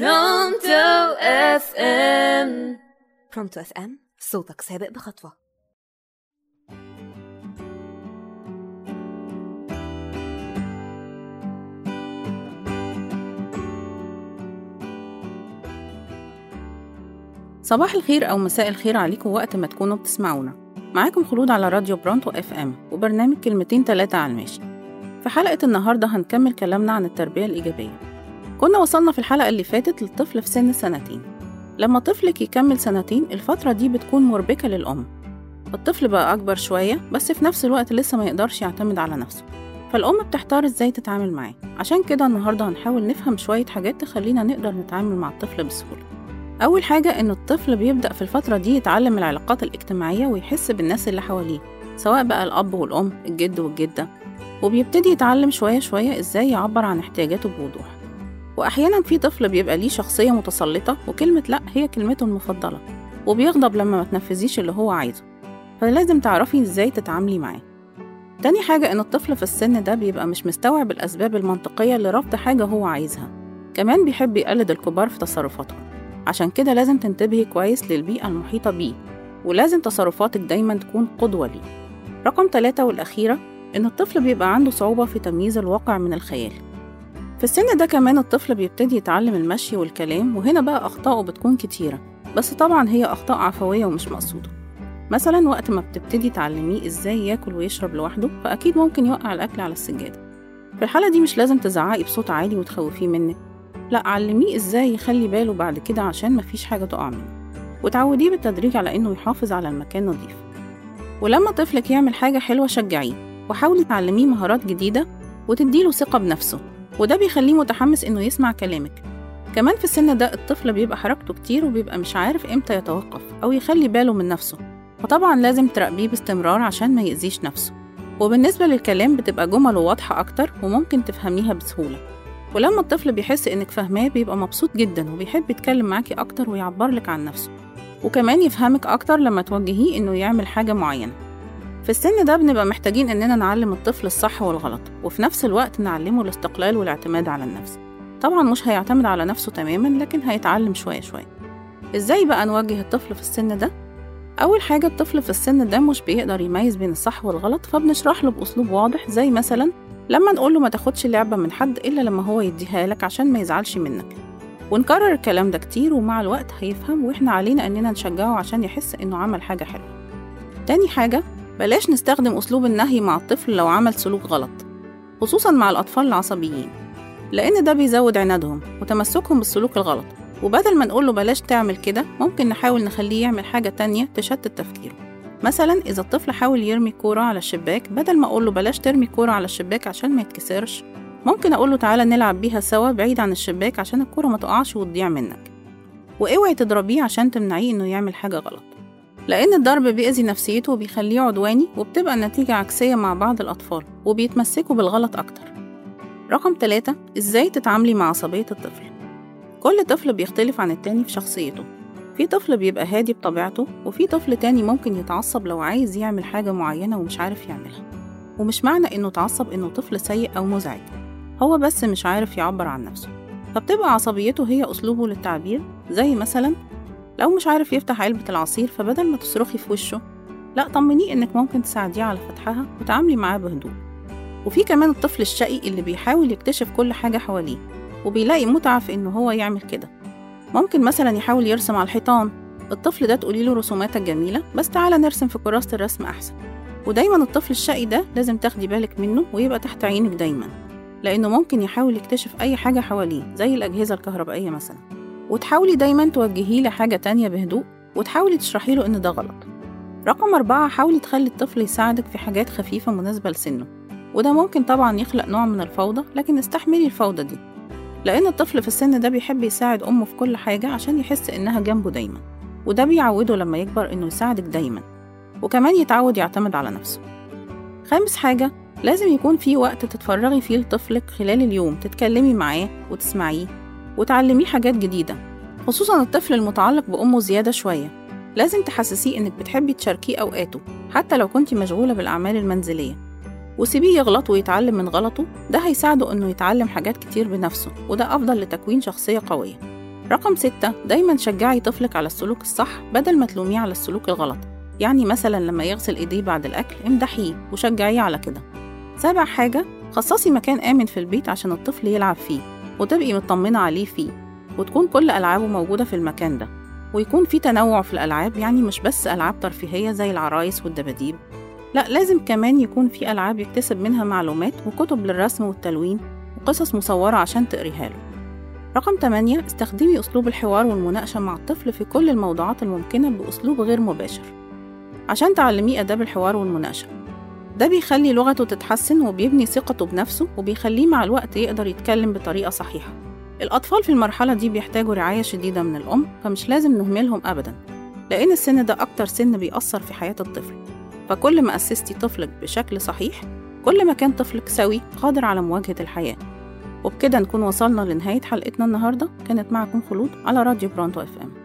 برونتو FM برونتو FM صوتك سابق بخطوة. صباح الخير أو مساء الخير عليكم وقت ما تكونوا بتسمعونا. معاكم خلود على راديو برونتو FM وبرنامج كلمتين تلاتة على الماشي. في حلقة النهاردة هنكمل كلامنا عن التربية الإيجابية. كنا وصلنا في الحلقة اللي فاتت للطفل في سن سنتين. لما طفلك يكمل سنتين الفترة دي بتكون مربكة للأم. الطفل بقى أكبر شوية بس في نفس الوقت لسه ما يقدرش يعتمد على نفسه. فالأم بتحتار إزاي تتعامل معاه. عشان كده النهاردة هنحاول نفهم شوية حاجات تخلينا نقدر نتعامل مع الطفل بسهولة. أول حاجة إن الطفل بيبدأ في الفترة دي يتعلم العلاقات الاجتماعية ويحس بالناس اللي حواليه سواء بقى الأب والأم الجد والجدة. وبيبتدي يتعلم شوية شوية إزاي يعبر عن احتياجاته بوضوح. وأحيانا في طفل بيبقى ليه شخصية متسلطة وكلمة لأ هي كلمته المفضلة وبيغضب لما ما تنفذيش اللي هو عايزه. فلازم تعرفي إزاي تتعاملي معاه. تاني حاجة إن الطفل في السن ده بيبقى مش مستوعب الأسباب المنطقية لرفض حاجة هو عايزها. كمان بيحب يقلد الكبار في تصرفاتهم. عشان كده لازم تنتبهي كويس للبيئة المحيطة بيه ولازم تصرفاتك دايما تكون قدوة ليه. رقم ثلاثة والأخيرة إن الطفل بيبقى عنده صعوبة في تمييز الواقع من الخيال. في السن ده كمان الطفل بيبتدي يتعلم المشي والكلام وهنا بقى أخطائه بتكون كتيرة بس طبعا هي أخطاء عفوية ومش مقصودة. مثلا وقت ما بتبتدي تعلميه إزاي ياكل ويشرب لوحده فأكيد ممكن يوقع الأكل على السجادة. في الحالة دي مش لازم تزعقي بصوت عالي وتخوفيه منك. لا علميه إزاي يخلي باله بعد كده عشان مفيش حاجة تقع منه. وتعوديه بالتدريج على إنه يحافظ على المكان نظيف. ولما طفلك يعمل حاجة حلوة شجعيه وحاولي تعلميه مهارات جديدة وتديله ثقة بنفسه. وده بيخليه متحمس إنه يسمع كلامك. كمان في السن ده الطفل بيبقى حركته كتير وبيبقى مش عارف إمتى يتوقف أو يخلي باله من نفسه. فطبعا لازم تراقبيه باستمرار عشان ما يأذيش نفسه. وبالنسبة للكلام بتبقى جمله واضحة أكتر وممكن تفهميها بسهولة. ولما الطفل بيحس إنك فاهماه بيبقى مبسوط جدا وبيحب يتكلم معاكي أكتر ويعبرلك عن نفسه. وكمان يفهمك أكتر لما توجهيه إنه يعمل حاجة معينة. في السن ده بنبقى محتاجين إننا نعلم الطفل الصح والغلط وفي نفس الوقت نعلمه الاستقلال والاعتماد على النفس. طبعا مش هيعتمد على نفسه تماما لكن هيتعلم شوية شوية. إزاي بقى نوجه الطفل في السن ده؟ أول حاجة الطفل في السن ده مش بيقدر يميز بين الصح والغلط فبنشرح له بأسلوب واضح زي مثلا لما نقول له ما تاخدش اللعبة من حد إلا لما هو يديها لك عشان ما يزعلش منك. ونكرر الكلام ده كتير ومع الوقت هيفهم وإحنا علينا إننا نشجعه عشان يحس إنه عمل حاجة حلوة. تاني حاجة بلاش نستخدم أسلوب النهي مع الطفل لو عمل سلوك غلط خصوصا مع الأطفال العصبيين لأن ده بيزود عنادهم وتمسكهم بالسلوك الغلط وبدل ما نقوله بلاش تعمل كده ممكن نحاول نخليه يعمل حاجة تانية تشتت تفكيره. مثلا إذا الطفل حاول يرمي كورة على الشباك بدل ما أقوله بلاش ترمي كورة على الشباك عشان ما يتكسرش ممكن أقوله تعالى نلعب بيها سوا بعيد عن الشباك عشان الكورة ما تقعش وتضيع منك. وأوعي تضربيه عشان تمنعيه إنه يعمل حاجة غلط. لأن الضرب بيأذي نفسيته وبيخليه عدواني وبتبقى النتيجة عكسية مع بعض الأطفال وبيتمسكوا بالغلط أكتر. رقم ثلاثة إزاي تتعاملي مع عصبية الطفل؟ كل طفل بيختلف عن التاني في شخصيته. في طفل بيبقى هادي بطبيعته وفي طفل تاني ممكن يتعصب لو عايز يعمل حاجة معينة ومش عارف يعملها. ومش معنى إنه اتعصب إنه طفل سيء أو مزعج. هو بس مش عارف يعبر عن نفسه. فبتبقى عصبيته هي أسلوبه للتعبير زي مثلا لو مش عارف يفتح علبة العصير فبدل ما تصرخي في وشه لا طمنيه إنك ممكن تساعديه على فتحها وتعاملي معاه بهدوء. وفي كمان الطفل الشقي اللي بيحاول يكتشف كل حاجة حواليه وبيلاقي متعة في إنه هو يعمل كده. ممكن مثلا يحاول يرسم على الحيطان. الطفل ده تقولي له رسوماتك جميلة بس تعالى نرسم في كراسة الرسم أحسن. ودايما الطفل الشقي ده لازم تاخدي بالك منه ويبقى تحت عينك دايما لأنه ممكن يحاول يكتشف أي حاجة حواليه زي الأجهزة الكهربائية مثلا. وتحاولي دايما توجهيه لحاجة تانية بهدوء وتحاولي تشرحي له إن ده غلط. رقم أربعة حاولي تخلي الطفل يساعدك في حاجات خفيفة مناسبة لسنه. وده ممكن طبعا يخلق نوع من الفوضى لكن استحملي الفوضى دي. لأن الطفل في السن ده بيحب يساعد أمه في كل حاجة عشان يحس إنها جنبه دايما. وده بيعوده لما يكبر إنه يساعدك دايما. وكمان يتعود يعتمد على نفسه. خامس حاجة لازم يكون في وقت تتفرغي فيه لطفلك خلال اليوم تتكلمي معاه وتسمعيه. وتعلميه حاجات جديدة خصوصا الطفل المتعلق بأمه زيادة شوية. لازم تحسسيه إنك بتحبي تشاركيه أوقاته حتى لو كنتي مشغولة بالأعمال المنزلية. وسيبيه يغلط ويتعلم من غلطه ده هيساعده إنه يتعلم حاجات كتير بنفسه وده أفضل لتكوين شخصية قوية. رقم ستة دايما شجعي طفلك على السلوك الصح بدل ما تلوميه على السلوك الغلط. يعني مثلا لما يغسل إيديه بعد الأكل امدحيه وشجعيه على كده. سابع حاجة خصصي مكان آمن في البيت عشان الطفل يلعب فيه. وتبقي مطمنة عليه فيه وتكون كل ألعابه موجودة في المكان ده. ويكون في تنوع في الألعاب يعني مش بس ألعاب ترفيهية زي العرايس والدباديب. لا لازم كمان يكون في ألعاب يكتسب منها معلومات وكتب للرسم والتلوين وقصص مصورة عشان تقريها له. رقم 8 استخدمي أسلوب الحوار والمناقشة مع الطفل في كل الموضوعات الممكنة بأسلوب غير مباشر. عشان تعلميه آداب الحوار والمناقشة. ده بيخلي لغته تتحسن وبيبني ثقته بنفسه وبيخليه مع الوقت يقدر يتكلم بطريقة صحيحة. الأطفال في المرحلة دي بيحتاجوا رعاية شديدة من الأم فمش لازم نهملهم أبدا لأن السن ده أكتر سن بيأثر في حياة الطفل. فكل ما أسستي طفلك بشكل صحيح كل ما كان طفلك سوي قادر على مواجهة الحياة. وبكده نكون وصلنا لنهاية حلقتنا النهاردة. كانت معكم خلود على راديو برونتو إف إم.